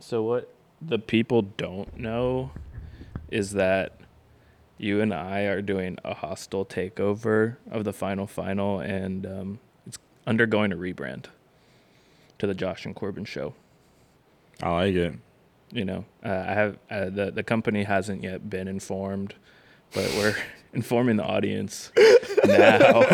So what the people don't know is that you and I are doing a hostile takeover of the final final, and um, it's undergoing a rebrand to the Josh and Corben show. I like it. You know, uh, I have uh, the the company hasn't yet been informed, but we're informing the audience now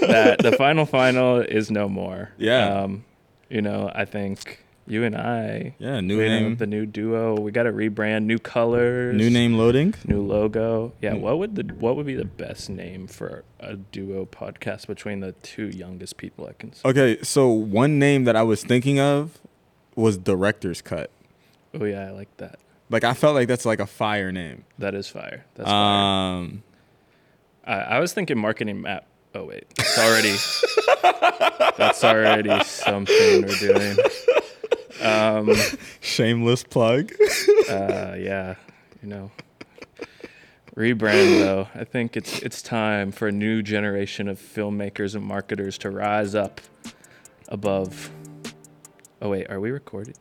that the final final is no more. Yeah. Um, you know, I think you and I, Yeah, new know, name, the new duo, we got to rebrand, new colors, new name loading. new logo. Yeah, Mm. what would the what would be the best name for a duo podcast between the two youngest people I can? see? Okay, so one name that I was thinking of was Director's Cut. Oh yeah, I like that. Like I felt like that's like a fire name. That is fire. That's fire. Um, I, I was thinking marketing map. Oh wait, it's already that's already something we're doing. Um, shameless plug. uh, yeah, you know, rebrand though. I think it's it's time for a new generation of filmmakers and marketers to rise up above. Oh wait, are we recording?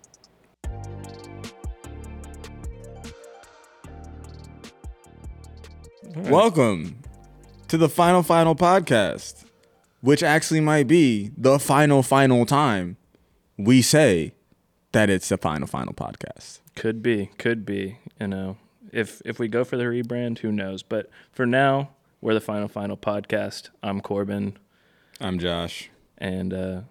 All right. Welcome to the Final Final Podcast, which actually might be the final final time we say that it's the Final Final Podcast. Could be, could be. You know, if if we go for the rebrand, who knows? But for now, we're the final final podcast. I'm Corben, I'm Josh. and uh,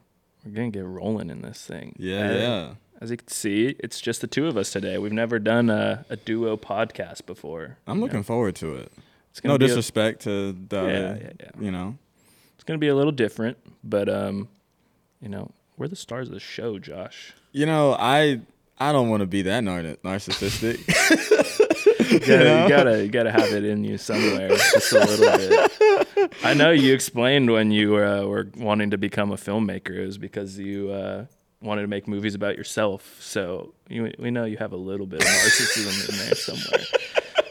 we're gonna get rolling in this thing. Yeah, As- yeah. As you can see, it's just the two of us today. We've never done a, a duo podcast before. I'm looking know. forward to it. It's gonna No be a, disrespect to the, Yeah, yeah, yeah. you know. it's gonna be a little different, but um, you know, we're the stars of the show, Josh. You know, I I don't want to be that nar- narcissistic. You gotta, you gotta, you gotta have it in you somewhere, just a little bit. I know you explained when you uh, were wanting to become a filmmaker it was because you uh, wanted to make movies about yourself. So you, we know you have a little bit of narcissism in there somewhere.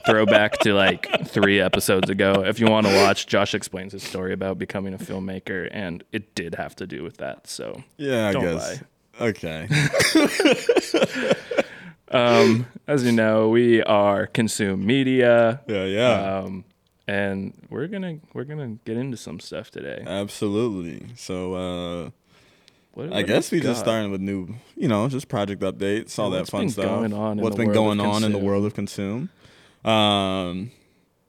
Throwback to like three episodes ago. If you want to watch, Josh explains his story about becoming a filmmaker, and it did have to do with that. So yeah, I guess. Okay. um, as you know, we are consume media. Yeah, yeah. um, and we're gonna we're gonna get into some stuff today. Absolutely. So uh What, I guess we just starting with new, you know, just project updates, all Yeah, that fun stuff. going on What's been going on in the world of consume? Um,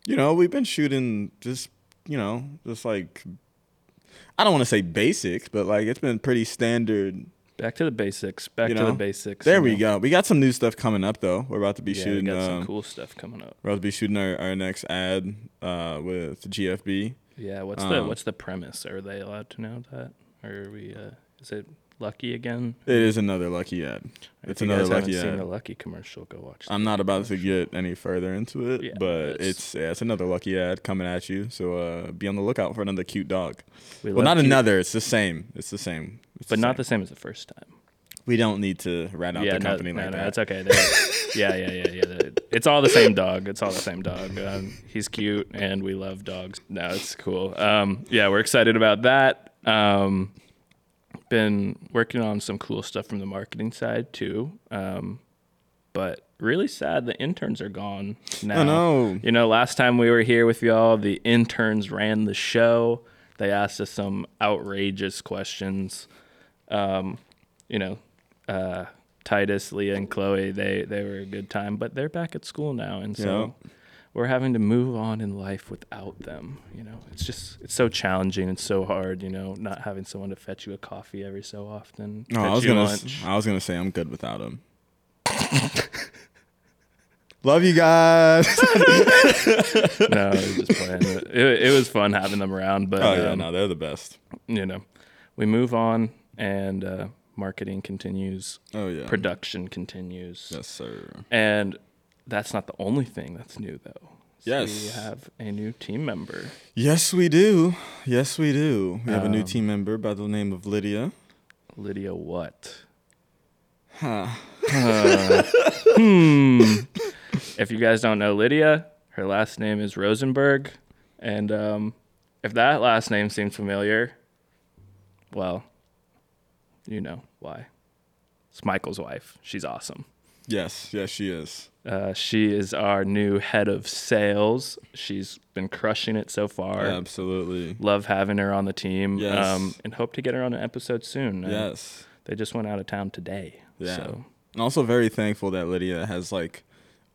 you know, we've been shooting just, you know, just like I don't want to say basic, but like it's been pretty standard. Back to the basics. Back You to the basics. There we know? go. We got some new stuff coming up though. We're about to be Yeah, we shooting. got some um, cool stuff coming up. We're about to be shooting our, our next ad uh, with GFB. Yeah, what's the Um, what's the premise? Are they allowed to know that? Or are we? Uh, is it Lucky again? It is another lucky ad. If it's another lucky haven't seen the Lucky commercial, go watch. I'm not about to get any further into it, Yeah, but it's- it's yeah, it's another lucky ad coming at you. So uh, be on the lookout for another cute dog. We Well, not cute- another. It's the same. It's the same. It's but not same. the same as the first time. We don't need to rat out yeah, the no, company no, like no, that. It's okay. Yeah, yeah, yeah, yeah. It's all the same dog. It's all the same dog. Um, he's cute, and we love dogs. No, it's cool. Um, yeah, we're excited about that. Um, been working on some cool stuff from the marketing side too. Um, but really sad the interns are gone now. I know. You know, last time we were here with y'all, the interns ran the show. They asked us some outrageous questions. Um, you know, uh, Titus, Leah, and Chloe, they they were a good time, but they're back at school now, and so we're having to move on in life without them. You know, it's just it's so challenging. It's so hard. You know, not having someone to fetch you a coffee every so often. No, I was gonna. lunch. I was gonna say I'm good without them. Love you guys. no, I was just playing. It, it, it was fun having them around, but oh yeah, um, no, they're the best. you know, we move on and uh, marketing continues, Oh yeah. production continues, yes, sir. and that's not the only thing that's new though. Yes. we have a new team member. Yes, we do. Yes, we do. We have a new Um, team member by the name of Lydia. Lydia what? Huh. Uh, hmm. If you guys don't know Lydia, her last name is Rosenberg, and um, if that last name seems familiar, well, you know why. It's Michael's wife. She's awesome. Yes, yes, she is. Uh, she is our new head of sales. She's been crushing it so far. Absolutely. Love having her on the team. Um, Yes. and hope to get her on an episode soon. Uh, Yes. They just went out of town today. Yeah. So I'm also very thankful that Lydia has like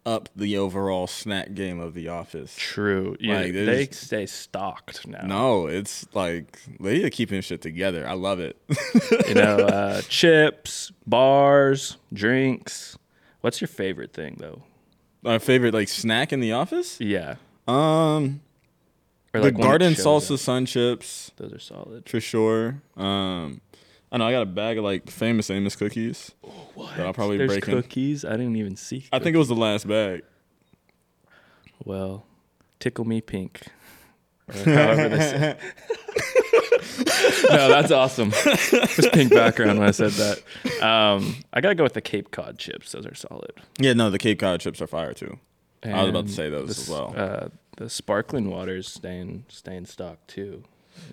up the overall snack game of the office. true. Yeah, Like, they stay stocked now. No, it's like Lydia keeping shit together. I love it. You know, uh, chips, bars, drinks. What's your favorite thing though? My favorite like snack in the office? Yeah. Um Or the like that garden salsa up. sun chips Those are solid. for sure. Um I know I got a bag of like famous Amos cookies. Oh, what? I'll probably There's break in. cookies. I didn't even see. I think it was the last bag. Well, tickle me pink. Or however they say. no, that's awesome. Just pink background when I said that. Um, I gotta go with the Cape Cod chips. Those are solid. Yeah, no, the Cape Cod chips are fire too. I was about to say those the as well. Uh, the sparkling waters staying staying stock too.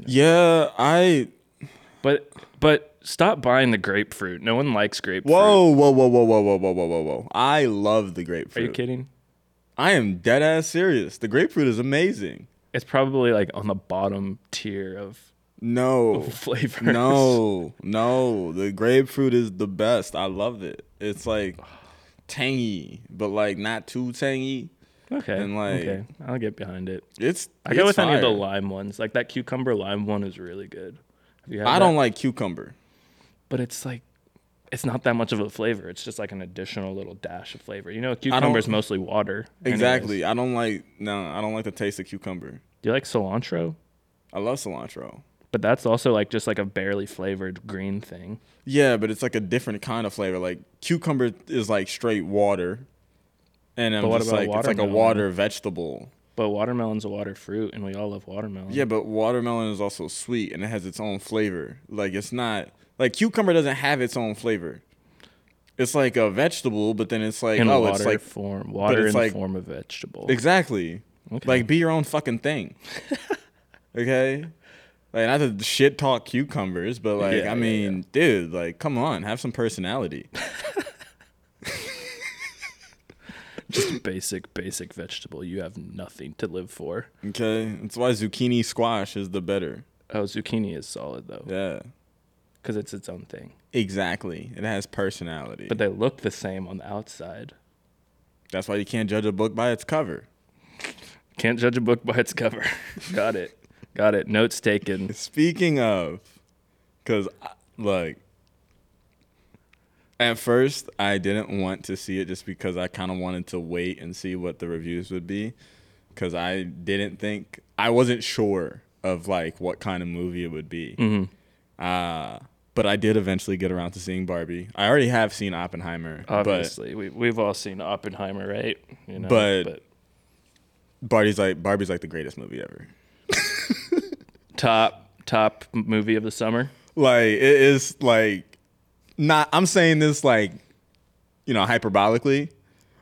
Yeah, I But but stop buying the grapefruit. No one likes grapefruit. Whoa, whoa, whoa, whoa, whoa, whoa, whoa, whoa, whoa, whoa. I love the grapefruit. Are you kidding? I am dead ass serious. The grapefruit is amazing. It's probably like on the bottom tier of No. flavors. No, no. The grapefruit is the best. I love it. It's like tangy, but like not too tangy. Okay. And, like- okay. I'll get behind it. It's I go it's with any of the lime ones. Like that cucumber lime one is really good. You I that? don't like cucumber. but it's like it's not that much of a flavor. It's just like an additional little dash of flavor. You know, cucumber is mostly water. anyways. Exactly. I don't like no, I don't like the taste of cucumber. Do you like cilantro? I love cilantro. But that's also like just like a barely flavored green thing. Yeah, but it's like a different kind of flavor. Like cucumber is like straight water. And I'm just like it's like a water vegetable. But watermelon's a water fruit, and we all love watermelon. Yeah, but watermelon is also sweet and it has its own flavor. Like it's not like cucumber doesn't have its own flavor. It's like a vegetable, but then it's like in oh, water it's like form, water in like- form of vegetable. exactly Okay. like be your own fucking thing. okay, like not to shit talk cucumbers, but like Yeah, I yeah, mean, dude, like come on, have some personality. just basic, basic vegetable. You have nothing to live for. Okay, that's why zucchini squash is the better. Oh, zucchini is solid though, Yeah, because it's its own thing. exactly. It has personality. But they look the same on the outside. that's why you can't judge a book by its cover. Can't judge a book by its cover. Got it. Got it. Notes taken. Speaking of, because like at first I didn't want to see it just because I kind of wanted to wait and see what the reviews would be, because I didn't think I wasn't sure of like what kind of movie it would be. Mm-hmm. Uh but I did eventually get around to seeing Barbie. I already have seen Oppenheimer, Obviously, we we've all seen Oppenheimer, right? You know, But- but but Barbie's like Barbie's like the greatest movie ever. Top top movie of the summer. like it is like not i'm saying this like you know hyperbolically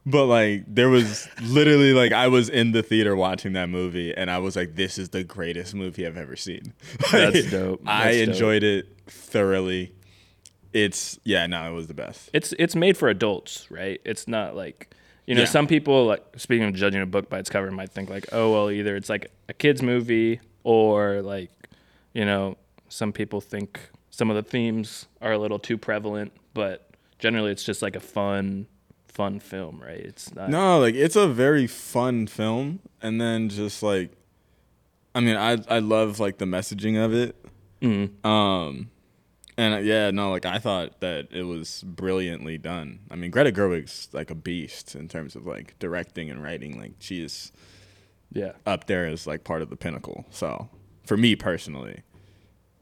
but like there was literally like i was in the theater watching that movie and i was like this is the greatest movie i've ever seen Like, That's dope. i That's dope. enjoyed it thoroughly it's yeah no it was the best It's it's made for adults, right? It's not like you know Yeah. some people like speaking of judging a book by its cover might think like oh well either it's like a kids movie or like you know some people think some of the themes are a little too prevalent, but generally it's just like a fun fun film, right? It's not no like it's a very fun film and then just like i mean i i love like the messaging of it Mhm. Um, and uh, yeah, no, like I thought that it was brilliantly done. I mean, Greta Gerwig's like a beast in terms of like directing and writing. Like she is yeah. up there is like part of the pinnacle. So for me personally,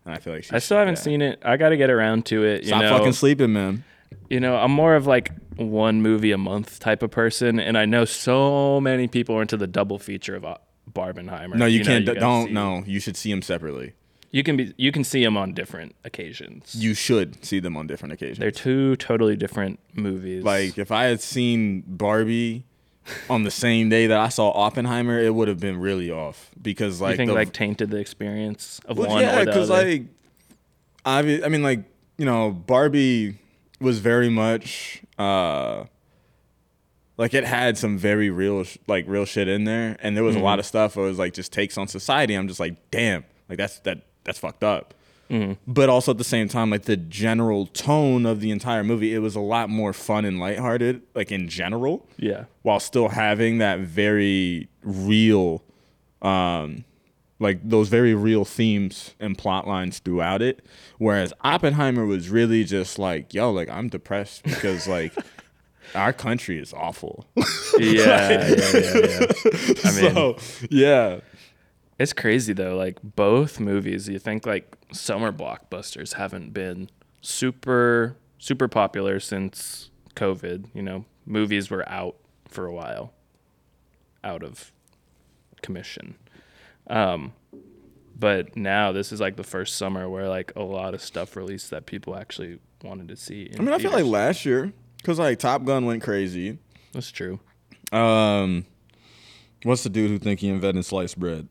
and I feel like I still haven't seen it. I got to get around to it. You Stop know, fucking sleeping, man. you know, I'm more of like one movie a month type of person, and I know so many people are into the double feature of uh, Barbenheimer. No, you, know, can't. gotta don't. see- No, you should see them separately. You can be. You can see them on different occasions. You should see them on different occasions. They're two totally different movies. like if I had seen Barbie on the same day that I saw Oppenheimer, it would have been really off because you like think the, like tainted the experience of Well, one yeah, or the other. like, obvi- I mean, like you know, Barbie was very much uh like it had some very real like real shit in there and there was a lot of stuff that was like just takes on society. I'm just like damn like that's that that's fucked up but also at the same time like the general tone of the entire movie it was a lot more fun and lighthearted like in general. Yeah. while still having that very real um like those very real themes and plot lines throughout it. Whereas oppenheimer was really just like yo like i'm depressed because like our country is awful. Yeah, yeah, yeah, yeah. I mean, so yeah it's crazy though. Like both movies, you think like summer blockbusters haven't been super super popular since COVID. You know, movies were out for a while, out of commission. Um, but now this is like the first summer where like a lot of stuff released that people actually wanted to see. i mean i feel like last year because like top gun went crazy that's true. um what's the dude who think he invented sliced bread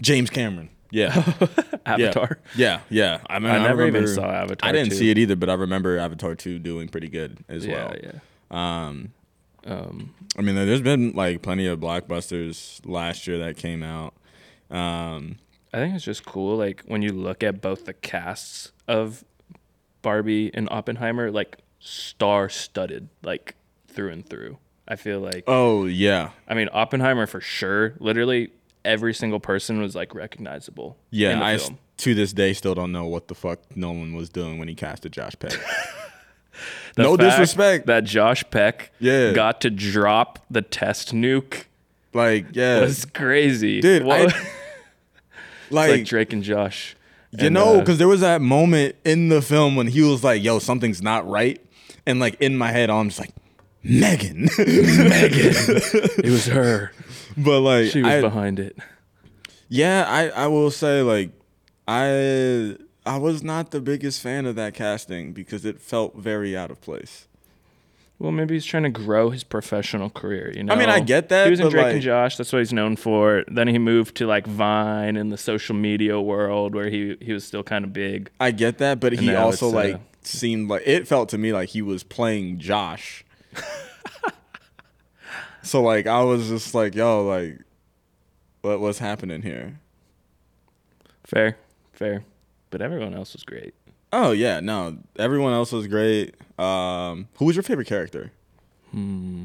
james cameron yeah Avatar? Yeah, yeah. I mean, I never even saw Avatar I didn't 2. see it either, but I remember Avatar two doing pretty good as Yeah, well. yeah. Um, Um, I mean, there's been like plenty of blockbusters last year that came out. Um, I think it's just cool, like when you look at both the casts of Barbie and Oppenheimer, like star-studded, like through and through. I feel like, oh yeah, I mean, Oppenheimer for sure. Literally every single person was like recognizable. yeah. I s- to this day still don't know what the fuck Nolan was doing when he casted Josh Peck. The no fact disrespect. That Josh Peck Yeah. got to drop the test nuke like yeah, was crazy, dude. What- I, it's like, like Drake and Josh. You And, know, uh, because there was that moment in the film when he was like, "Yo, something's not right," and like in my head, I'm just like, "Megan, Megan." it was her. but like, She was I, behind it. yeah, I I will say like, I I was not the biggest fan of that casting because it felt very out of place. Well, maybe he's trying to grow his professional career. You know, I mean, I get that, He was in Drake like- and Josh. That's what he's known for. Then he moved to like Vine and the social media world, where he he was still kind of big. I get that, but he also uh, like seemed like it felt to me like he was playing Josh. so like I was just like, "Yo, like, what what's happening here?" Fair, fair, but everyone else was great. Oh yeah, no. Everyone else was great. Um, who was your favorite character? Hmm.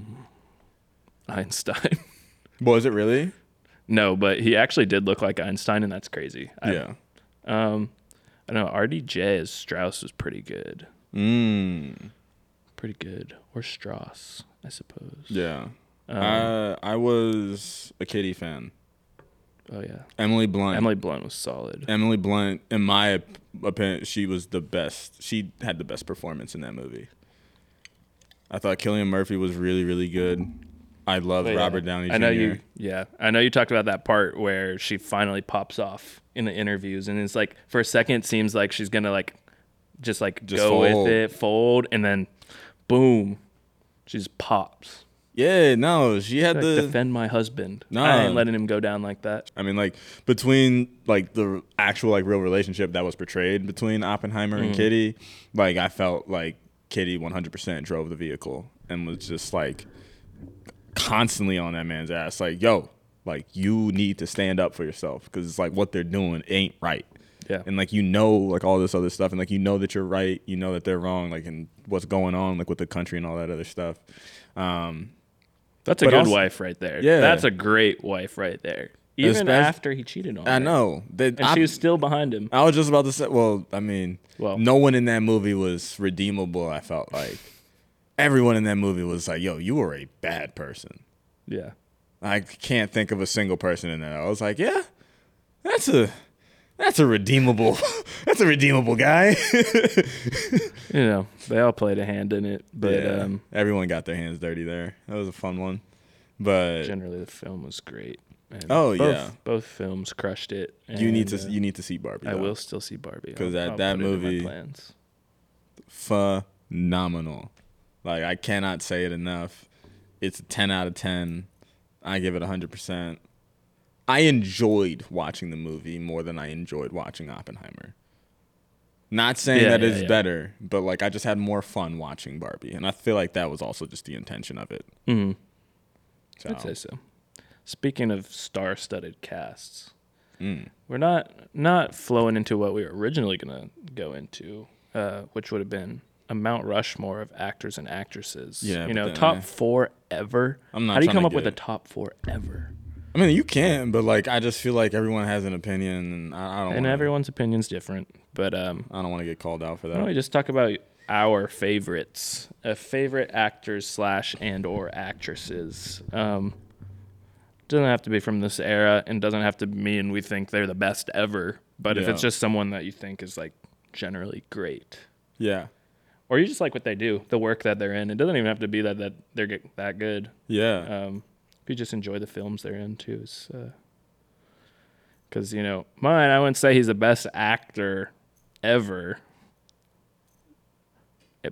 Einstein. Was it really? no, but he actually did look like Einstein, and that's crazy. I- yeah. Um, I don't know. RDJ as Strauss was pretty good. Mm. Pretty good, or Strauss, I suppose. Yeah. Um, I I was a Kitty fan. oh yeah, Emily Blunt. Emily Blunt was solid. Emily Blunt, in my opinion, she was the best. She had the best performance in that movie. I thought Cillian Murphy was really, really good. I love But yeah, Robert Downey Jr. I know you. Yeah, I know you talked about that part where she finally pops off in the interviews, and it's like for a second it seems like she's gonna like just like Just go fold. with it, fold, and then boom, she just pops. Yeah, no, she had the. defend my husband. I Nah. ain't letting him go down like that. I mean, like between like the actual like real relationship that was portrayed between Oppenheimer and mm. Kitty, like I felt like Kitty 100% drove the vehicle and was just like constantly on that man's ass. Like, yo, like you need to stand up for yourself because it's like what they're doing ain't right. Yeah. And like you know like all this other stuff and like you know that you're right, you know that they're wrong, like and what's going on like with the country and all that other stuff. Um, That's a good also- wife right there. Yeah. that's a great wife right there. Even Espec- after he cheated on her, I know that and she was still behind him. I was just about to say. Well, I mean, Well- no one in that movie was redeemable. I felt like everyone in that movie was like, "Yo, you were a bad person." Yeah, I can't think of a single person in there. I was like, "Yeah, that's a that's a redeemable that's a redeemable guy." you know they all played a hand in it, but yeah, um, everyone got their hands dirty there. That was a fun one, but generally the film was great. And Oh, both, yeah. both films crushed it. you need to uh, you need to see Barbie. I will still see Barbie 'Cause I'll- that- that movie- plans. phenomenal. Like I cannot say it enough. It's a 10 out of 10. I give it 100%. I enjoyed watching the movie more than I enjoyed watching Oppenheimer. Not saying Yeah, that yeah, it's yeah. better, but like I just had more fun watching Barbie, and I feel like that was also just the intention of it. Mhm. So, I'd say so. Speaking of star-studded casts, mm. we're not not flowing into what we were originally gonna go into, uh, which would have been a Mount Rushmore of actors and actresses. Yeah, you know, then top I- four ever. I'm not How do you come up with a top four ever? I mean, you can, but like I just feel like everyone has an opinion, and I, I don't. And wanna, everyone's opinion's different, but um, I don't want to get called out for that. why don't we just talk about our favorites, uh, favorite actors slash and or actresses. Um, doesn't have to be from this era, and doesn't have to mean we think they're the best ever. But if it's just someone that you think is like generally great, Yeah, or you just like what they do, the work that they're in, it doesn't even have to be that that they're that good. yeah, Um, if you just enjoy the films they're in too, because uh, you know mine, I wouldn't say he's the best actor ever.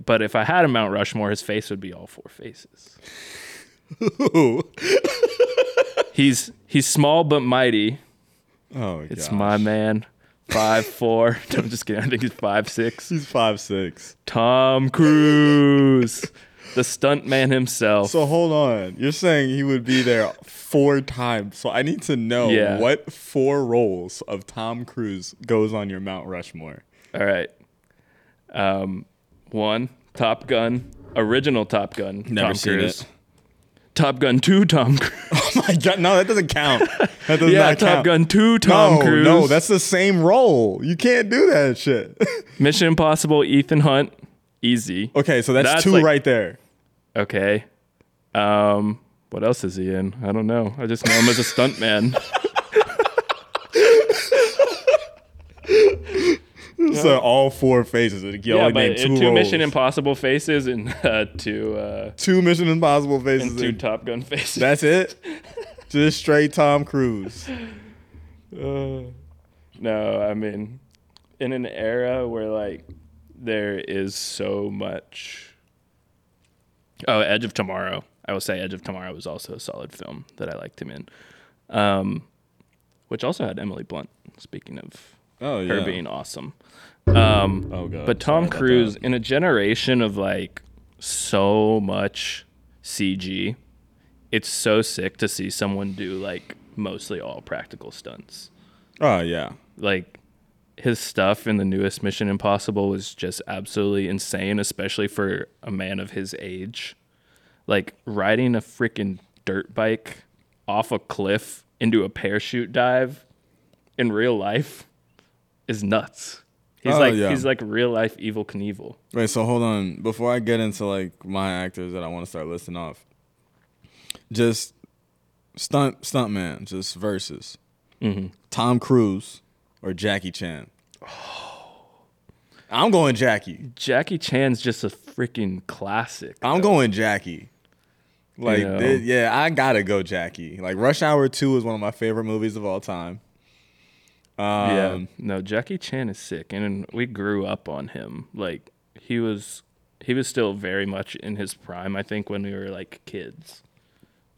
But if I had a Mount Rushmore, his face would be all four faces. He's he's small but mighty. oh, It's gosh. my man, five four. I'm just kidding. I think he's five six. He's five six. Tom Cruise, the stunt man himself. So hold on, you're saying he would be there four times. So I need to know Yeah. what four roles of Tom Cruise goes on your Mount Rushmore. All right. Um, one, Top Gun, original Top Gun, Never Tom seen Cruise. it. Top Gun 2, Tom Cruise. Oh my god, no, that doesn't count. That does yeah, not Top count. Gun 2, Tom no, Cruise. no, that's the same role. You can't do that shit. Mission Impossible, Ethan Hunt. Easy. okay, so that's, That's two like- right there. Okay. Um, what else is he in? I don't know. I just know him as a stuntman. So all four phases. You yeah, only but name uh, two, two, roles. Mission Impossible faces and uh, two uh, Two Mission Impossible faces. and two and Top Gun faces. that's it. Just straight Tom Cruise. Uh, no, I mean, in an era where like there is so much. Oh, Edge of Tomorrow. I will say Edge of Tomorrow was also a solid film that I liked him in, um, which also had Emily Blunt. Speaking of Oh yeah. her being awesome, um, oh god. but Tom about Cruise in a generation of like so much CG, it's so sick to see someone do like mostly all practical stunts Oh yeah. like his stuff in the newest Mission Impossible was just absolutely insane, especially for a man of his age. Like riding a freaking dirt bike off a cliff into a parachute dive in real life is nuts. He's Oh, like yeah. he's like real life Evel Knievel. Wait, so hold on. Before I get into like my actors that I want to start listing off, just stunt stunt man, just versus Mhm. Tom Cruise or Jackie Chan. I'm going Jackie. Jackie Chan's just a freaking classic. I'm going Jackie. Like, know. th- yeah, I gotta go Jackie. Like, Rush Hour Two is one of my favorite movies of all time. Um, yeah, no, Jackie Chan is sick, and we grew up on him. Like he was, he was still very much in his prime. I think when we were like kids,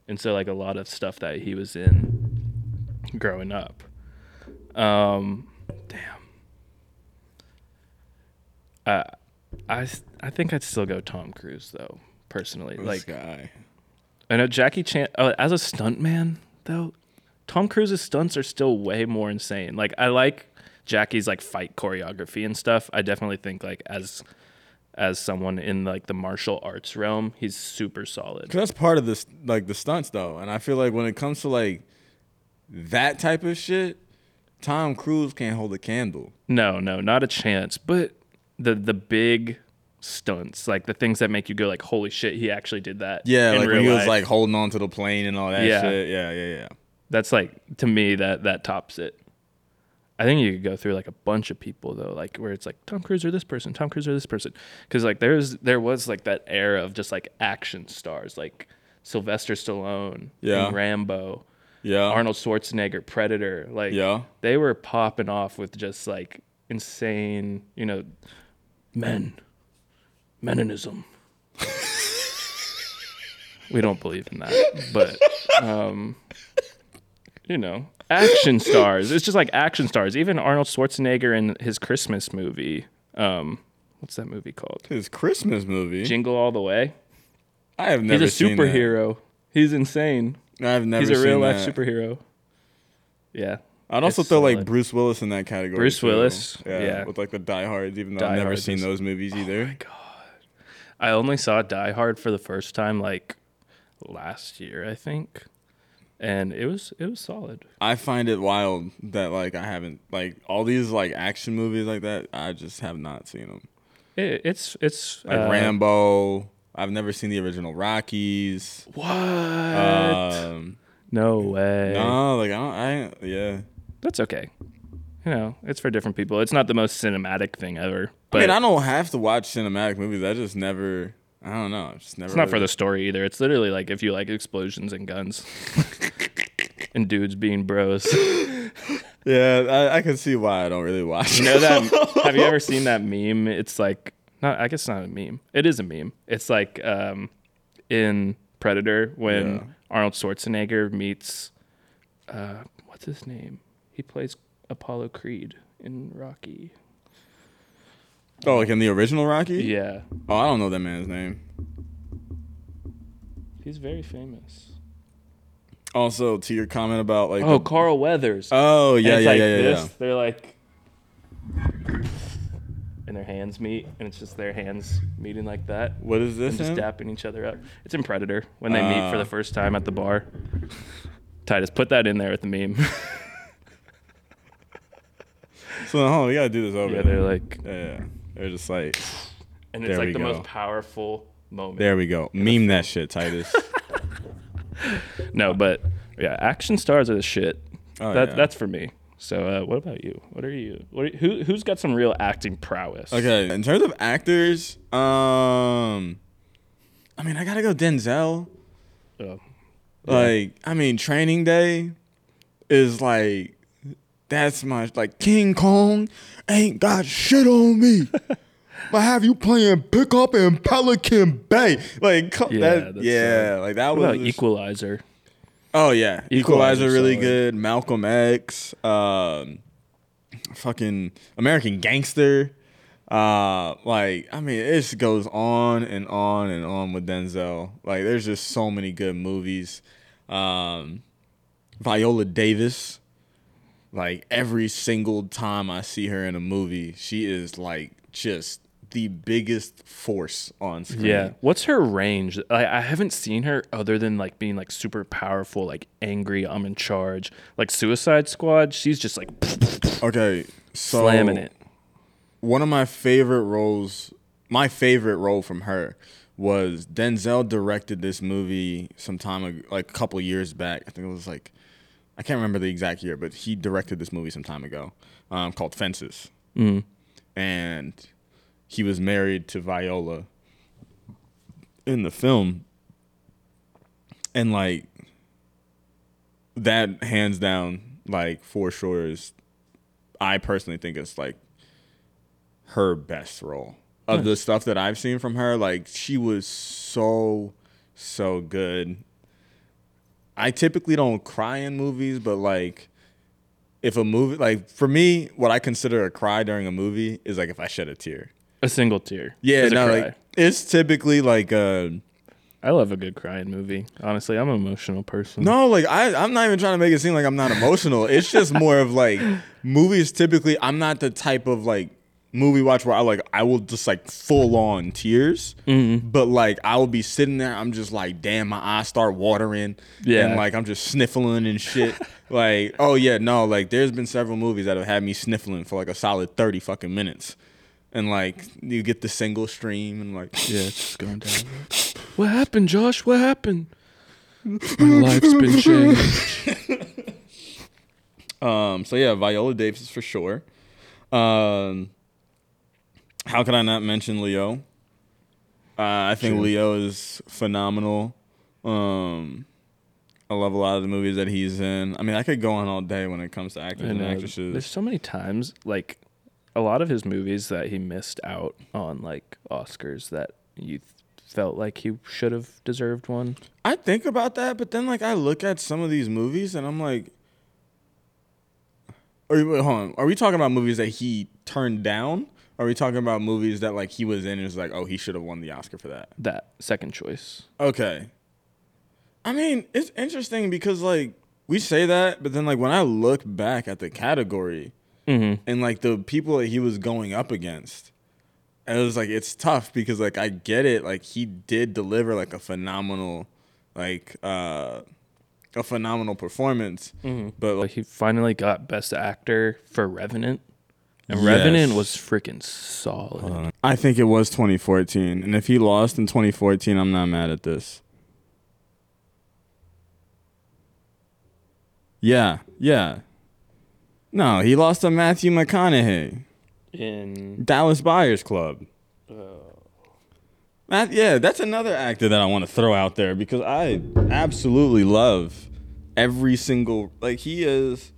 and so like a lot of stuff that he was in growing up. Um, damn. Uh, I I think I'd still go Tom Cruise though, personally. this like guy. I know Jackie Chan uh, as a stuntman though. Tom Cruise's stunts are still way more insane. Like I like Jackie's like fight choreography and stuff. I definitely think like as as someone in like the martial arts realm, he's super solid. 'Cause that's part of this, like the stunts though. And I feel like when it comes to like that type of shit, Tom Cruise can't hold a candle. No, no, not a chance. But the the big stunts, like the things that make you go like, "Holy shit, he actually did that." Yeah, like when he was life. like holding on to the plane and all that Yeah. shit. Yeah, yeah, yeah. That's like to me that that tops it. I think you could go through like a bunch of people though, like where it's like Tom Cruise or this person, Tom Cruise or this person, because like there's there was like that era of just like action stars like Sylvester Stallone, Yeah. and Rambo, Yeah. Arnold Schwarzenegger, Predator, like Yeah. they were popping off with just like insane, you know, men, meninism. we don't believe in that, but um, you know, action stars. It's just like action stars. Even Arnold Schwarzenegger in his Christmas movie, Um, what's that movie called? His Christmas movie. Jingle All the Way. I have never. He's a superhero. He's insane. I've never. He's a real life that. superhero. Yeah. I'd also throw like. Bruce Willis in that category. Bruce too. Willis, Yeah, yeah. With like the Die Hards, even though Die I've never Hard seen is- those movies either. Oh my god, I only saw Die Hard for the first time like last year, I think. And it was it was solid. I find it wild that like I haven't like all these like action movies like that. I just have not seen them. It, it's it's Like uh, Rambo. I've never seen the original Rockies. What? Um, no way. no, like I don't. I yeah. That's okay. You know, it's for different people. It's not the most cinematic thing ever, but I mean, I don't have to watch cinematic movies. I just never. I don't know. It's just never. it's not for the story either. It's literally like if you like explosions and guns and dudes being bros. Yeah, I, I can see why I don't really watch. You know that? have you ever seen that meme? It's like not. I guess not a meme. It is a meme. It's like um, in Predator when Yeah. Arnold Schwarzenegger meets uh, what's his name? He plays Apollo Creed in Rocky. Oh, like in the original Rocky? Yeah, Oh, I don't know that man's name. he's very famous. Also, to your comment about like. Oh, the- Carl Weathers. oh yeah, yeah, like yeah, yeah, this. yeah. They're like, and their hands meet, and it's just their hands meeting like that. What is this? and just dapping each other up. It's in Predator when they meet for Ah. the first time at the bar. Titus, put that in there with the meme. So, hold on, we gotta do this over. yeah, they're like, yeah, yeah. They're just like, and There it's we like the go. most powerful moment. there we go. Meme that shit, Titus. No, but yeah, action stars are the shit. Oh, that yeah. that's for me. So, uh, what about you? What are you? What are, who who's got some real acting prowess? Okay, in terms of actors, um, I mean, I gotta go Denzel. Oh, Like, I mean, Training Day is like that's my like King Kong ain't got shit on me. I have you playing pickup in Pelican Bay. Like, Yeah, that, yeah, like that what was. about Equalizer? Oh yeah, Equalizer Equalizer really solid. good. Malcolm X, um, fucking American Gangster. Uh, like I mean, it just goes on and on and on with Denzel. Like, there's just so many good movies. Um, Viola Davis. Like every single time I see her in a movie, she is like just the biggest force on screen. Yeah. What's her range? I, I haven't seen her other than like being like super powerful, like angry, I'm in charge. Like Suicide Squad, she's just like Okay. So slamming it. one of my favorite roles, my favorite role from her was Denzel directed this movie some time ago, like a couple years back. I think it was like, I can't remember the exact year, but he directed this movie some time ago um, called Fences. Mm. And he was married to Viola in the film. And like, that hands down, like, for sure is, I personally think it's like her best role of the stuff that I've seen from her. Like she was so so good. I typically don't cry in movies, but like if a movie like for me, what I consider a cry during a movie is like if I shed a tear. A single tear. Yeah, no, like it's typically like uh I love a good crying movie. Honestly, I'm an emotional person. no, like I I'm not even trying to make it seem like I'm not emotional. It's just more of like movies typically I'm not the type of like movie watch where I like I will just like full on tears. Mm-hmm. But like I will be sitting there, I'm just like, damn, my eyes start watering. Yeah. And like I'm just sniffling and shit. like, oh yeah, no, like there's been several movies that have had me sniffling for like a solid 30 fucking minutes. And like you get the single stream and like Yeah, it's just going down. what happened, Josh? What happened? My life's been changed. Um, so yeah, Viola Davis is for sure. Um, how could I not mention Leo? Uh, I think Sure. Leo is phenomenal. Um, I love a lot of the movies that he's in. I mean, I could go on all day when it comes to actors I and actresses. There's so many times, like a lot of his movies that he missed out on, like Oscars, that you th- felt like he should have deserved one. I think about that, but then like I look at some of these movies and I'm like, are you, wait, hold on, are we talking about movies that he turned down, Are we talking about movies that like he was in and it's like, oh, he should have won the Oscar for that? That second choice. Okay. I mean, it's interesting because like we say that, but then like when I look back at the category Mm-hmm. and like the people that he was going up against, And it was like it's tough because like I get it, like he did deliver like a phenomenal, like uh, a phenomenal performance, Mm-hmm. but Like he finally got Best Actor for Revenant, and Yes. Revenant was freaking solid. I think it was 2014, and if he lost in 2014, I'm not mad at this. Yeah, yeah. No, he lost to Matthew McConaughey, In Dallas Buyers Club. Matt, yeah, that's another actor that I want to throw out there because I absolutely love every single like he is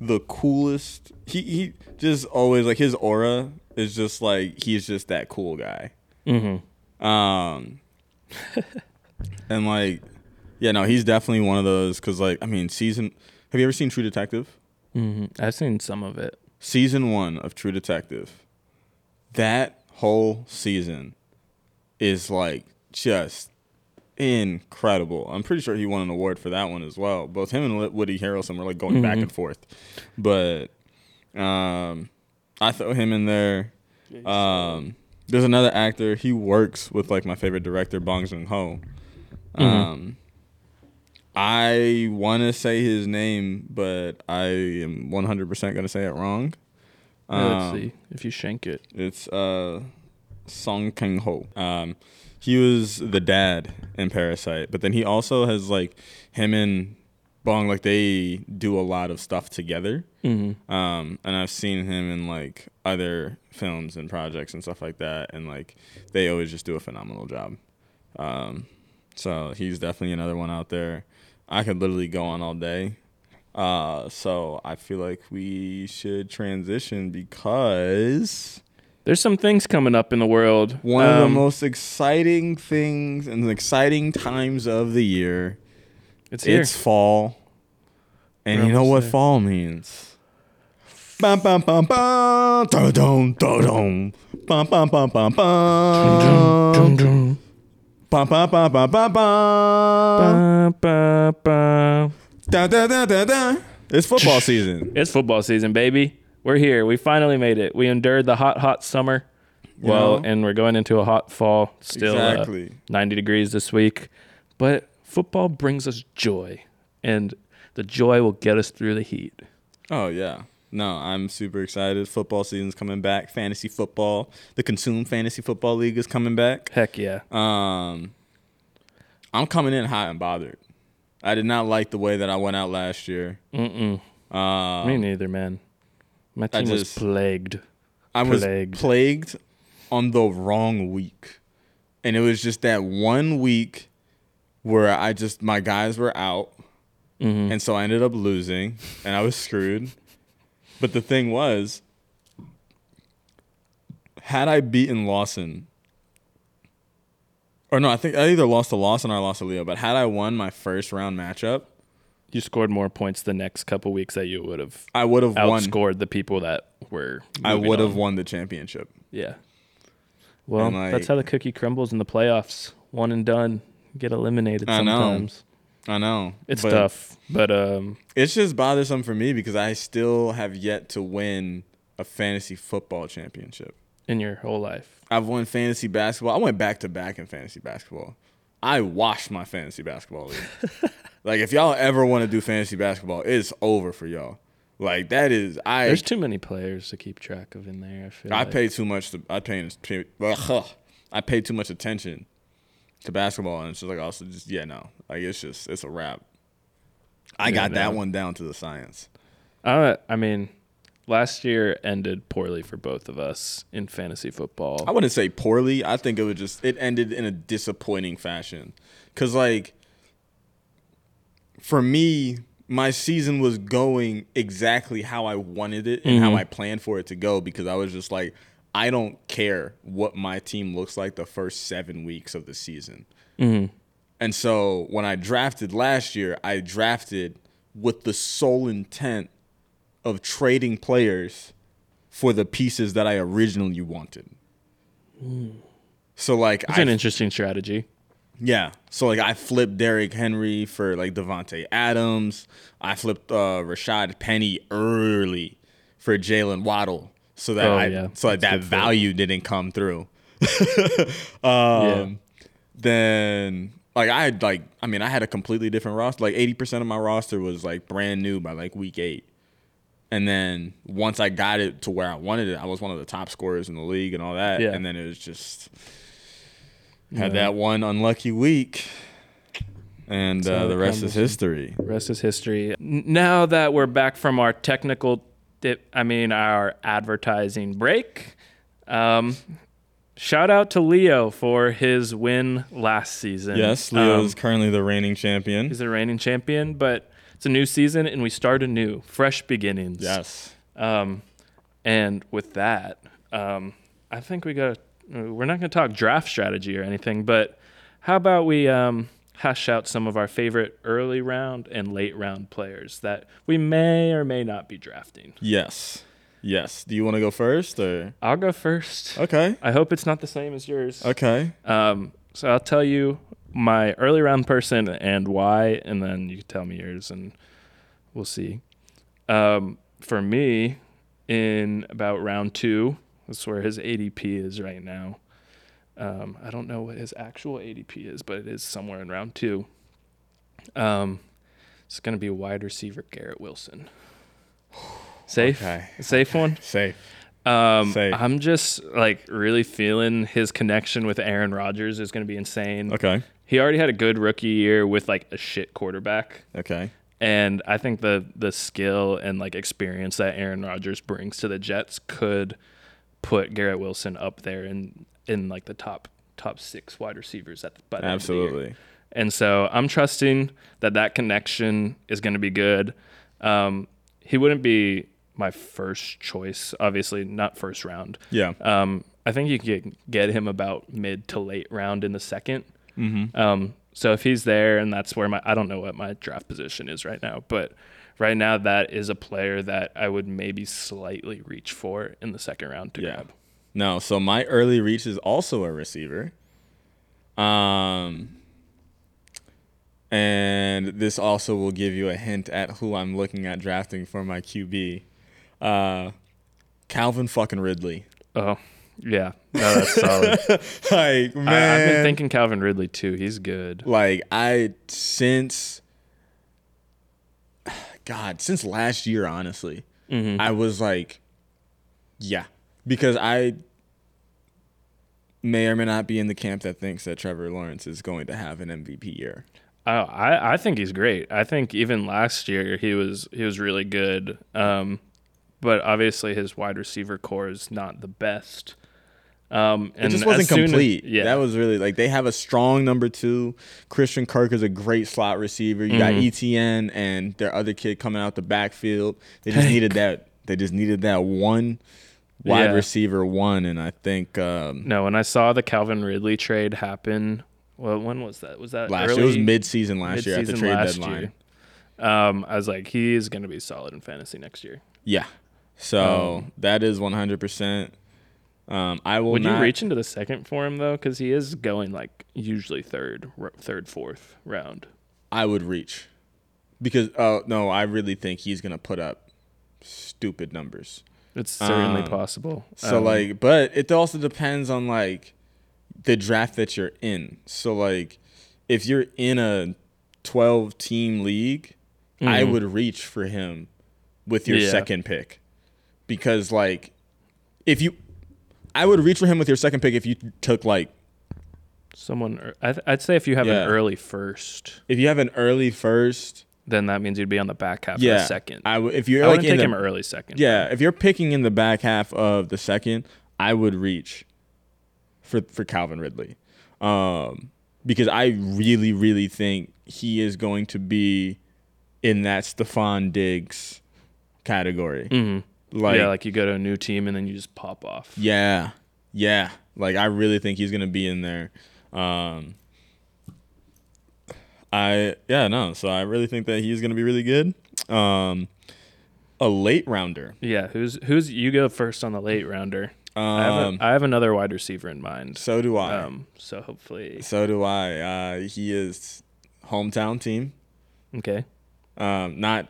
the coolest. He he just always like his aura is just like he's just that cool guy. mm-hmm. Um, and like, yeah, no, he's definitely one of those because, like, I mean, season. Have you ever seen True Detective? Mm-hmm. I've seen some of it. Season one of True Detective. That whole season is like just incredible. I'm pretty sure he won an award for that one as well. Both him and Woody Harrelson were like going back Mhm. and forth, but um, I throw him in there. Um, there's another actor. He works with like my favorite director, Bong Joon Ho. Mhm. Um, I want to say his name, but I am 100% going to say it wrong. Yeah, Let's Um, see if you shank it. It's uh, Song Kang Ho. Um, he was the dad in Parasite, but then he also has like him and Bong like they do a lot of stuff together. Mm-hmm. Um, and I've seen him in like other films and projects and stuff like that, and like they always just do a phenomenal job. Um, so he's definitely another one out there. I could literally go on all day. Uh, so I feel like we should transition because There's some things coming up in the world. one of the Um, most exciting things and exciting times of the year. It's here. It's fall. And We're you know what there. fall means. Bum bum bum bum da-dum, da-dum. Bum bum bum bum bum. Bum bum bum bum bum bum. ba, ba, ba. Da da da da da. It's football season. It's football season, baby. We're here. We finally made it. We endured the hot, hot summer. You Well, know? and we're going into a hot fall. Still uh, 90 degrees this week. But football brings us joy, and the joy will get us through the heat. Oh yeah. No, I'm super excited. Football season's coming back. Fantasy football. The Consume Fantasy Football League is coming back. Heck yeah. Um, I'm coming in hot and bothered. I did not like the way that I went out last year. Mm-mm. Um, Me neither, man. My team was plagued. I was plagued. plagued on the wrong week. And it was just that one week where I just my guys were out hmm and so I ended up losing and I was screwed. But the thing was had I beaten Lawson or no, I think I either lost to Lawson or I lost to Leo, but had I won my first round matchup, You scored more points the next couple weeks that you would have I would have won outscored the people that were. I would have won the championship. Yeah. Well, like- that's how the cookie crumbles in the playoffs. One and done. Get eliminated sometimes. I know. It's but tough, but um, It's just bothersome for me because I still have yet to win a fantasy football championship. in your whole life, I've won fantasy basketball. I went back to back in fantasy basketball. I washed my fantasy basketball league. like if y'all ever want to do fantasy basketball, it's over for y'all. Like that is I there's too many players to keep track of in there. I feel. I like. pay too much to I pay, I pay too much attention to basketball and it's just like also just yeah no like it's just it's a wrap. I Yeah, got that one down to the science. Uh, I mean, last year ended poorly for both of us in fantasy football. I wouldn't say poorly. I think it was just it ended in a disappointing fashion. Cause like for me, my season was going exactly how I wanted it and how Mhm. I planned for it to go because I was just like, I don't care what my team looks like the first seven weeks of the season. hmm And so when I drafted last year, I drafted with the sole intent of trading players for the pieces that I originally wanted. So like It's an interesting strategy. yeah. So like I flipped Derrick Henry for like Davante Adams. I flipped uh, Rashad Penny early for Jaylen Waddle, so that Oh, I yeah. so like that value didn't come through. um, Yeah. Then like I had like I mean I had a completely different roster. Like eighty percent of my roster was like brand new by like week eight. And then once I got it to where I wanted it, I was one of the top scorers in the league and all that. Yeah. And then it was just had that one unlucky week, and uh, the rest is history. Rest is history. Now that we're back from our technical dip, I mean our advertising break. Um, shout out to Leo for his win last season. Yes, Leo Um, is currently the reigning champion. he's the reigning champion, but it's a new season and we start anew, fresh beginnings. Yes. Um, and with that, um, I think we got. We're not going to talk draft strategy or anything, but how about we um, hash out some of our favorite early round and late round players that we may or may not be drafting. Yes. Yes. Do you want to go first or? I'll go first. Okay. I hope it's not the same as yours. Okay. Um, so I'll tell you my early round person and why, and then you can tell me yours, and we'll see. Um, for me, in about round two, that's where his ADP is right now. Um, I don't know what his actual ADP is, but it is somewhere in round two. Um, it's going to be wide receiver Garrett Wilson. Safe, Okay. safe one. Safe. Um, Safe. I'm just like really feeling his connection with Aaron Rodgers is going to be insane. Okay. He already had a good rookie year with like a shit quarterback, Okay. and I think the the skill and like experience that Aaron Rodgers brings to the Jets could put Garrett Wilson up there in in like the top top six wide receivers at the, by the end of the. Absolutely. And so I'm trusting that that connection is going to be good. Um, he wouldn't be my first choice, obviously not first round. Yeah. Um, I think you can get him about mid to late round in the 2nd Mm-hmm. Um, so if he's there, and that's where my I don't know what my draft position is right now, but right now that is a player that I would maybe slightly reach for in the second round to Yeah. grab. No, so my early reach is also a receiver. Um and this also will give you a hint at who I'm looking at drafting for my QB. Uh Calvin fucking Ridley. Oh, yeah, no, that's solid. like man, I, I've been thinking Calvin Ridley too. He's good. like I since God, since last year honestly. Mhm. I was like, yeah, because I may or may not be in the camp that thinks that Trevor Lawrence is going to have an MVP year. Oh, I, I think he's great. I think even last year he was he was really good. Um, but obviously his wide receiver corps is not the best. Um, It just wasn't soon as- complete. yeah, that was really like they have a strong number two. Christian Kirk is a great slot receiver. You got Mhm. ETN and their other kid coming out the backfield. They just Tank. needed that. They just needed that one wide Yeah. receiver one, and I think um, no. When I saw the Calvin Ridley trade happen, well, when was that? Was that last early, year it was mid-season last year at the mid-season trade last deadline. year? Um, I was like, he is going to be solid in fantasy next year. Yeah. So Um, that is 100%. Um, I will Would not. you reach into the second for him though? Because he is going like usually third, r- third, fourth round. I would reach. Because, oh, no, I really think he's going to put up stupid numbers. It's certainly Um, possible. So, Um, like, but it also depends on, like, the draft that you're in. So, like, if you're in a 12 team league, I Mhm. would reach for him with your Yeah. second pick. Because, like, if you, I would reach for him with your second pick if you took, like, someone, I th- I'd say if you have Yeah. an early first, if you have an early first, then that means you'd be on the back half yeah, of the second. I, I would if you're wouldn't like take the, him early second. yeah, if you're picking in the back half of the second, I would reach for for Calvin Ridley, um, because I really really think he is going to be in that Stefon Diggs category. hmm Like, yeah, like you go to a new team and then you just pop off. yeah, yeah, like I really think he's gonna be in there. Um, I yeah no, so I really think that he's gonna be really good. Um, a late rounder. Yeah, who's who's you go first on the late rounder. I, have Um, a, I have another wide receiver in mind. so do I. Um, so hopefully, so do I. Uh, he is hometown team. okay, Um, not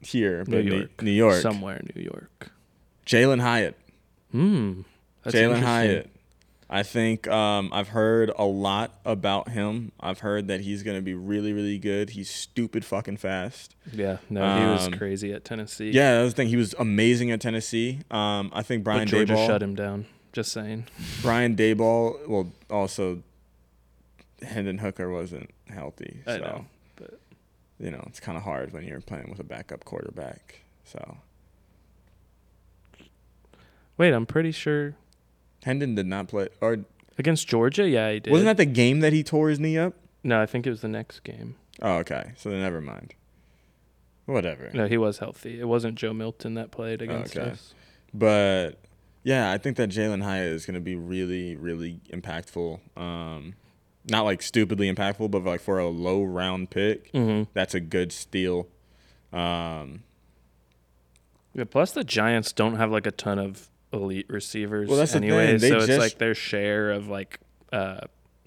here, but New York, New York. somewhere in New York. Jalin Hyatt. Hmm, that's Jalin. Hyatt. I think um, I've heard a lot about him. I've heard that he's going to be really, really good. He's stupid fucking fast. Yeah, no, he was Um, crazy at Tennessee. Yeah, that was the thing. He was amazing at Tennessee. Um, I think but Brian Georgia Daboll. shut him down. Just saying. Brian Daboll. Well, also Hendon Hooker wasn't healthy. I so, know, but- you know, it's kind of hard when you're playing with a backup quarterback. So Wait, I'm pretty sure Hendon did not play. Or against Georgia. Yeah, he did. wasn't that the game that he tore his knee up? No, I think it was the next game. Oh, okay. So then never mind. Whatever. No, he was healthy. It wasn't Joe Milton that played against Okay. us. But yeah, I think that Jalin Hyatt is going to be really, really impactful. Um, not like stupidly impactful, but like for a low round pick, Mm-hmm. that's a good steal. Um, Yeah, plus the Giants don't have like a ton of elite receivers Well, that's the anyway, thing. They so it's just- like their share of like uh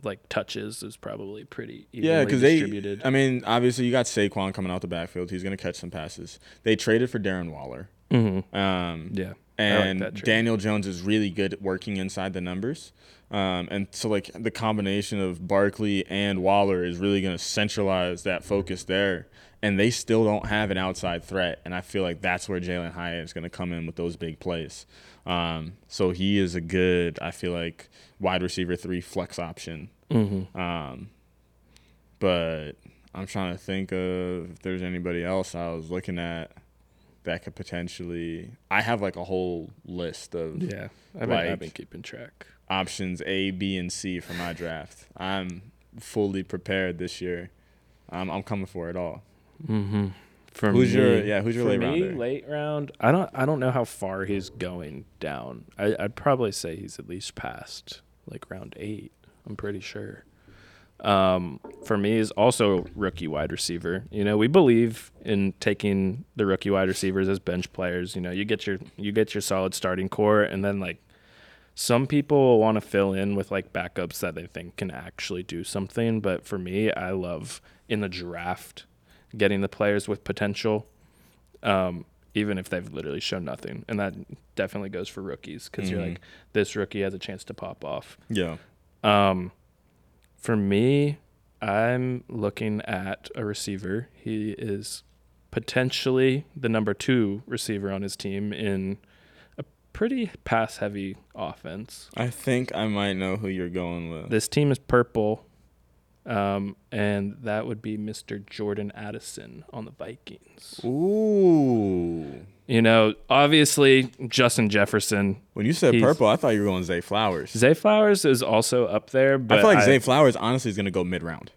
like touches is probably pretty evenly yeah, because they, distributed. I mean, obviously you got Saquon coming out the backfield. He's going to catch some passes. They traded for Darren Waller. mm-hmm. Um, Yeah, and trade. Daniel Jones is really good at working inside the numbers. Um, and so like the combination of Barkley and Waller is really going to centralize that focus there. And they still don't have an outside threat, and I feel like that's where Jalin Hyatt is going to come in with those big plays. Um, so he is a good, I feel like, wide receiver three flex option. Mm-hmm. Um, but I'm trying to think of if there's anybody else I was looking at that could potentially. I have like a whole list of Yeah, I've been, I've been keeping track. options A, B, and C for my draft. I'm fully prepared this year. I'm, I'm coming for it all. Mm-hmm. For Who's me, your- yeah, who's your for late me, rounder? Late round. I don't. I don't know how far he's going down. I, I'd probably say he's at least past like round eight. I'm pretty sure. Um, for me, is also rookie wide receiver. You know, we believe in taking the rookie wide receivers as bench players. You know, you get your you get your solid starting core, and then like some people want to fill in with like backups that they think can actually do something. But for me, I love in the draft getting the players with potential, um, even if they've literally shown nothing. And that definitely goes for rookies because you're Mhm. like, this rookie has a chance to pop off. Yeah. Um, for me, I'm looking at a receiver. He is potentially the number two receiver on his team in a pretty pass heavy offense. I think I might know who you're going with. This team is purple, um, and that would be Mr. Jordan Addison on the Vikings. Ooh. You know, obviously Justin Jefferson. When you said purple, I thought you were going Zay Flowers. Zay Flowers is also up there, but I feel like I- Zay Flowers honestly is going to go mid round.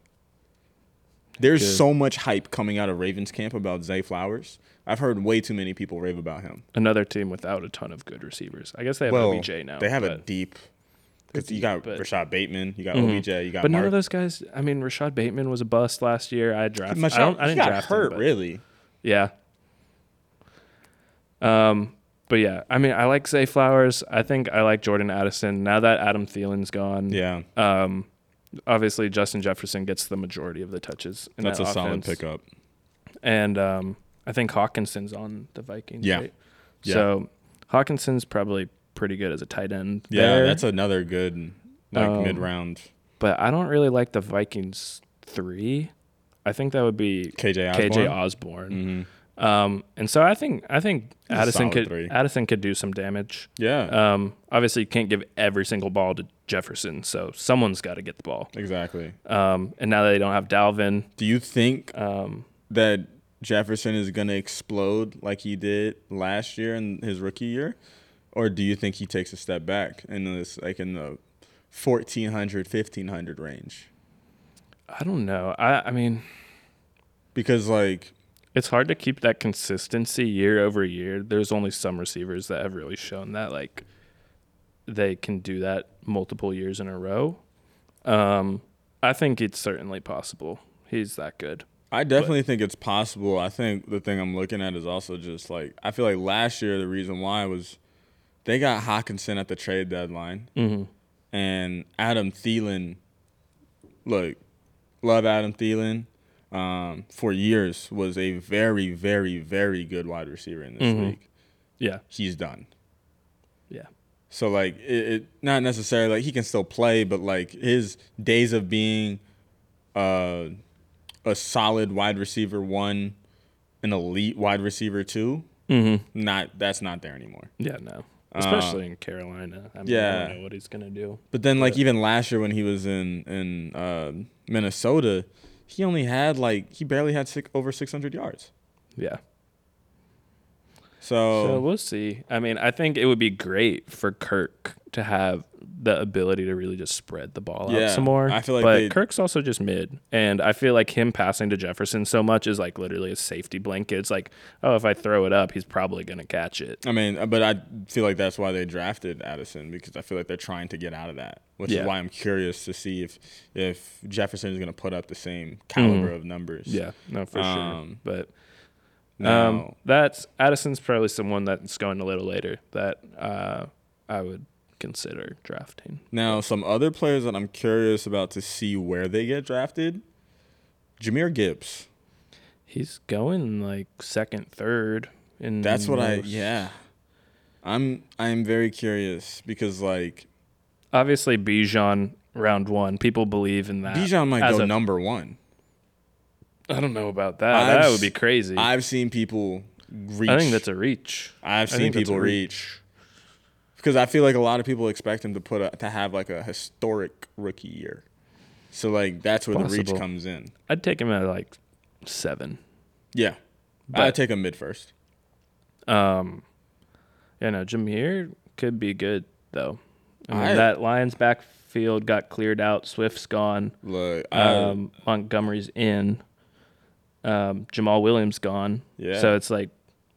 There's Good. so much hype coming out of Ravens camp about Zay Flowers. I've heard way too many people rave about him. another team without a ton of good receivers. I guess they have well, OBJ now. they have a deep. Because you got but- Rashod Bateman, you got Mhm. OBJ, you got but none of those guys. I mean, Rashod Bateman was a bust last year. I drafted. I don't. I he didn't got draft hurt, him, really. Yeah. Um, but yeah, I mean, I like Zay Flowers. I think I like Jordan Addison. Now that Adam Thielen's gone, Yeah, um, obviously Justin Jefferson gets the majority of the touches. In that's a that solid pickup. And um, I think Hockenson's on the Vikings. Yeah. right? Yeah. So Hockenson's probably pretty good as a tight end. Yeah, there. that's another good like Um, mid round. but I don't really like the Vikings three. I think that would be KJ Osborn. KJ Osborn. hmm Um, and so I think I think He's Addison could three. Addison could do some damage. Yeah, Um, obviously you can't give every single ball to Jefferson, so someone's got to get the ball. exactly. Um, and now that they don't have Dalvin, Do you think um, that Jefferson is going to explode like he did last year in his rookie year, or do you think he takes a step back in this like in the 1400 1500 range? I don't know. I I mean, Because like it's hard to keep that consistency year over year. There's only some receivers that have really shown that like they can do that multiple years in a row. Um, I think it's certainly possible. He's that good. I definitely think it's possible. I think the thing I'm looking at is also just like I feel like last year the reason why was they got Hockenson at the trade deadline, Mm-hmm. and Adam Thielen. Look, love Adam Thielen. Um, for years was a very, very, very good wide receiver in this Mhm. league. Yeah. He's done. Yeah. So like it, it not necessarily like he can still play, but like his days of being uh, a solid wide receiver one, an elite wide receiver two, Mm-hmm. not that's not there anymore. Yeah. No. Especially in Carolina. I mean, I yeah. don't know what he's gonna do. But then like even last year when he was in in uh, Minnesota, he only had like he barely had six, over six hundred yards. Yeah. So, So we'll see. I mean, I think it would be great for Kirk to have the ability to really just spread the ball Yeah, out some more. I feel like but Kirk's also just mid, and I feel like him passing to Jefferson so much is like literally a safety blanket. It's like, oh, if I throw it up, he's probably gonna catch it. I mean, but I feel like that's why they drafted Addison because I feel like they're trying to get out of that, which Yeah. is why I'm curious to see if if Jefferson is going to put up the same caliber Mhm. of numbers. Yeah, no, for Um, sure. But Now, um, that's Addison's probably someone that's going a little later that uh, I would consider drafting. now some other players that I'm curious about to see where they get drafted. Jahmyr Gibbs. He's going like second, third. In That's what I yeah. I'm I'm very curious because like obviously Bijan round one. People believe in that. Bijan might go a- number one. I don't know about that. I've that would be crazy. I've seen people reach. I think that's a reach. I've seen people a reach because I feel like a lot of people expect him to put a, to have like a historic rookie year. So like that's where the reach comes in. I'd take him at like seven. Yeah, But- I'd take him mid first. Um, yeah, no, Jahmyr could be good though. I mean, I- that Lions backfield got cleared out. Swift's gone. Look, I, Um, Montgomery's in. Um, Jamaal Williams gone. Yeah. So it's like,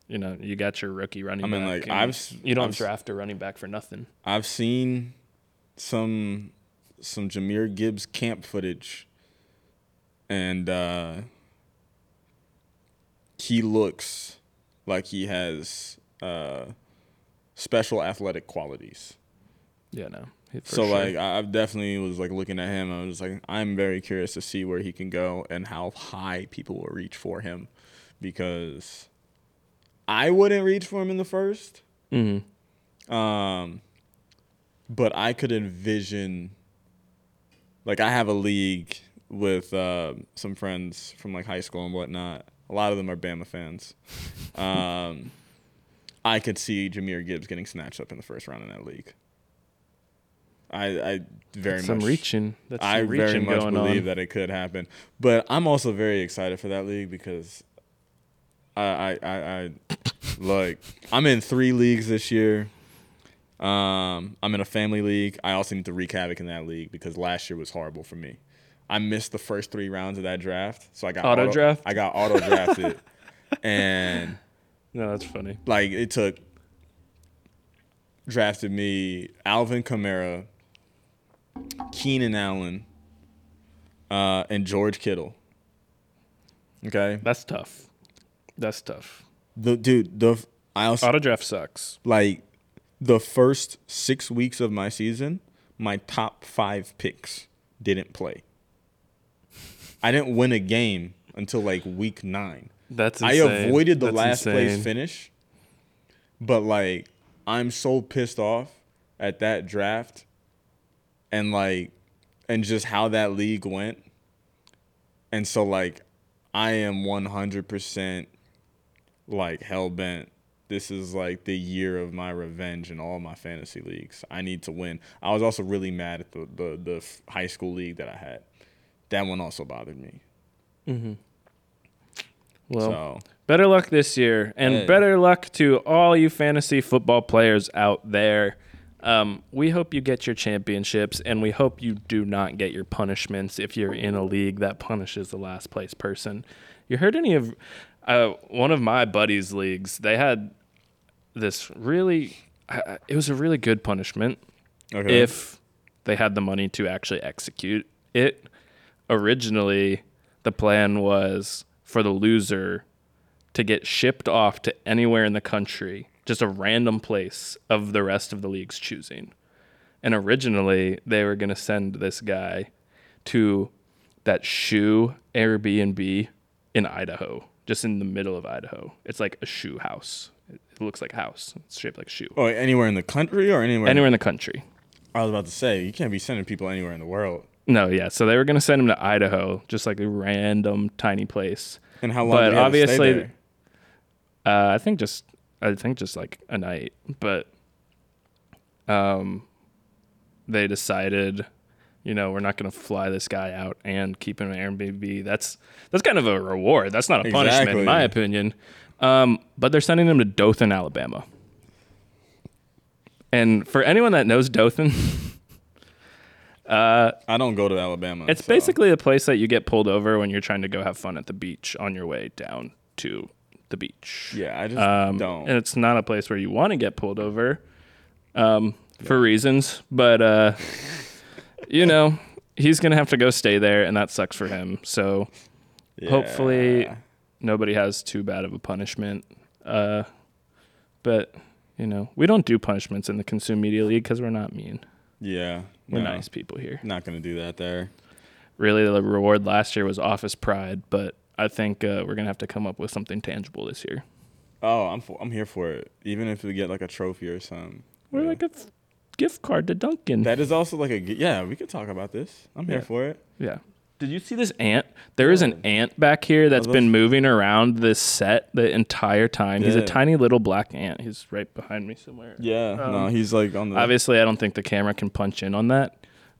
you know, you got your rookie running I mean, back. like I've you don't I've draft a running back for nothing. I've seen some some Jahmyr Gibbs camp footage, and uh, he looks like he has uh, special athletic qualities. Yeah, no. so sure. like I I've definitely was like looking at him. I was like, I'm very curious to see where he can go and how high people will reach for him, because I wouldn't reach for him in the first. Mhm. Um, but I could envision, like, I have a league with uh, some friends from like high school and whatnot. A lot of them are Bama fans. Um, I could see Jahmyr Gibbs getting snatched up in the first round in that league. I, I very That's some reaching. That's I reaching very much believe on. that it could happen. But I'm also very excited for that league because I I I, I look, I'm in three leagues this year. Um, I'm in a family league. I also need to wreak havoc in that league because last year was horrible for me. I missed the first three rounds of that draft, so I got Auto draft? I got auto drafted, and No, that's funny. like it took drafted me Alvin Kamara, Keenan Allen, uh, and George Kittle. Okay, That's tough. That's tough. The dude, the I also Auto draft sucks. like the first six weeks of my season, my top five picks didn't play. I didn't win a game until like week nine. That's I avoided the That's last place finish, but like I'm so pissed off at that draft, and like, and just how that league went, and so like, I am 100 percent like hell bent. This is like the year of my revenge in all my fantasy leagues. I need to win. I was also really mad at the the, the high school league that I had. That one also bothered me. Well, so better luck this year, and Hey. better luck to all you fantasy football players out there. Um, we hope you get your championships, and we hope you do not get your punishments if you're in a league that punishes the last place person. You heard any of uh, one of my buddies' leagues? They had this really. Uh, it was a really good punishment okay. if they had the money to actually execute it. Originally, the plan was for the loser to get shipped off to anywhere in the country, just a random place of the rest of the league's choosing. And originally, they were going to send this guy to that shoe Airbnb in Idaho, just in the middle of Idaho. It's like a shoe house. It looks like a house. It's shaped like a shoe. Oh, anywhere in the country or anywhere? Anywhere in the country. I was about to say you can't be sending people anywhere in the world. No, yeah. So they were going to send him to Idaho, just like a random tiny place. And how long? But did he have stay obviously- there? Uh, I think just I think just like a night, but um, they decided, you know, we're not going to fly this guy out and keep him in Airbnb. That's that's kind of a reward. That's not a punishment, Exactly. in my opinion. Um, but they're sending him to Dothan, Alabama. And for anyone that knows Dothan, I don't go to Alabama. it's so- basically a place that you get pulled over when you're trying to go have fun at the beach on your way down to the beach. yeah. I just Um, don't. And it's not a place where you want to get pulled over um, for reasons, but uh, you know, he's gonna have to go stay there, and that sucks for him. So hopefully, nobody has too bad of a punishment. Uh, but you know, we don't do punishments in the Consume Media League because we're not mean. Yeah. We're no, nice people here. Not gonna do that there. Really, the reward last year was Office Pride, but I think uh, we're gonna have to come up with something tangible this year. Oh, I'm for, I'm here for it. Even if we get like a trophy or something. Or Yeah. like a gift card to Dunkin'. That is also like a yeah. We could talk about this. I'm here Yeah. for it. Yeah. Did you see this ant? There is an ant back here that's been moving around this set the entire time. He's a Yeah. tiny little black ant. He's right behind me somewhere. Yeah. no, Um, he's like on the. Obviously, I don't think the camera can punch in on that.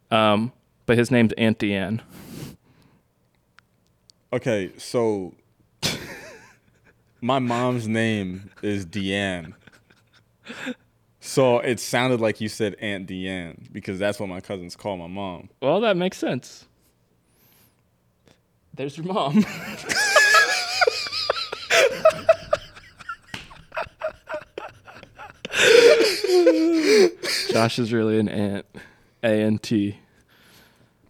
Um, but his name's Aunt Deanne. Okay, so my mom's name is Deanne. So it sounded like you said Aunt Deanne because that's what my cousins call my mom. Well, that makes sense. There's your mom. Josh is really an ant. A N T.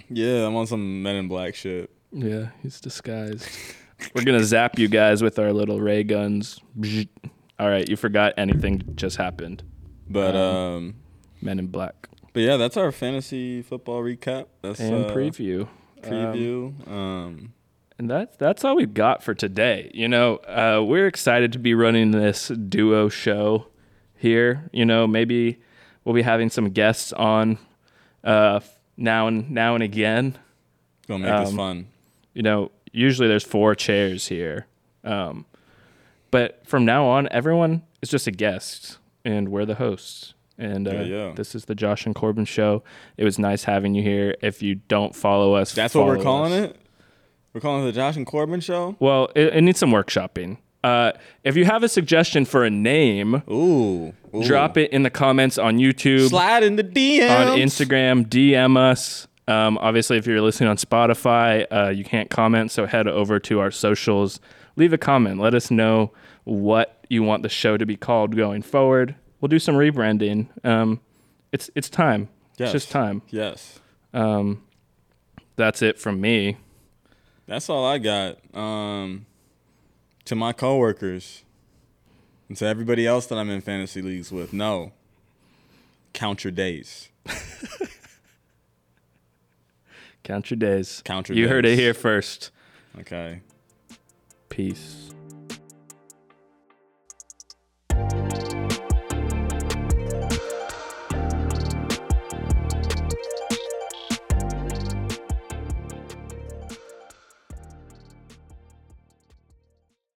Yeah, I'm on some Men in Black shit. Yeah, he's disguised. We're gonna zap you guys with our little ray guns. All right, you forgot anything just happened. But Um, um, Men in Black but yeah, that's our fantasy football recap. That's and uh, preview. Preview. Um, and that's that's all we've got for today. You know, uh, we're excited to be running this duo show here. You know, maybe we'll be having some guests on uh, now and now and again. gonna make this Um, fun. you know, usually there's four chairs here. Um, but from now on, everyone is just a guest, and we're the hosts. And uh, Yeah, yeah. this is the Josh and Corben show. It was nice having you here. If you don't follow us, That's what we're calling us. it. We're calling it the Josh and Corben show. Well, it, it needs some workshopping. Uh, if you have a suggestion for a name, Ooh, ooh. drop it in the comments on YouTube. Slide in the DMs on Instagram, DM us. Um, obviously, if you're listening on Spotify, uh, you can't comment, so head over to our socials, leave a comment, let us know what you want the show to be called going forward. We'll do some rebranding. Um, it's it's time. Yes. It's just time. Yes. Um, that's it from me. That's all I got. Um, to my coworkers and to everybody else that I'm in fantasy leagues with, no. Count your days. Count your days. Count your you heard it here first. Okay. Peace.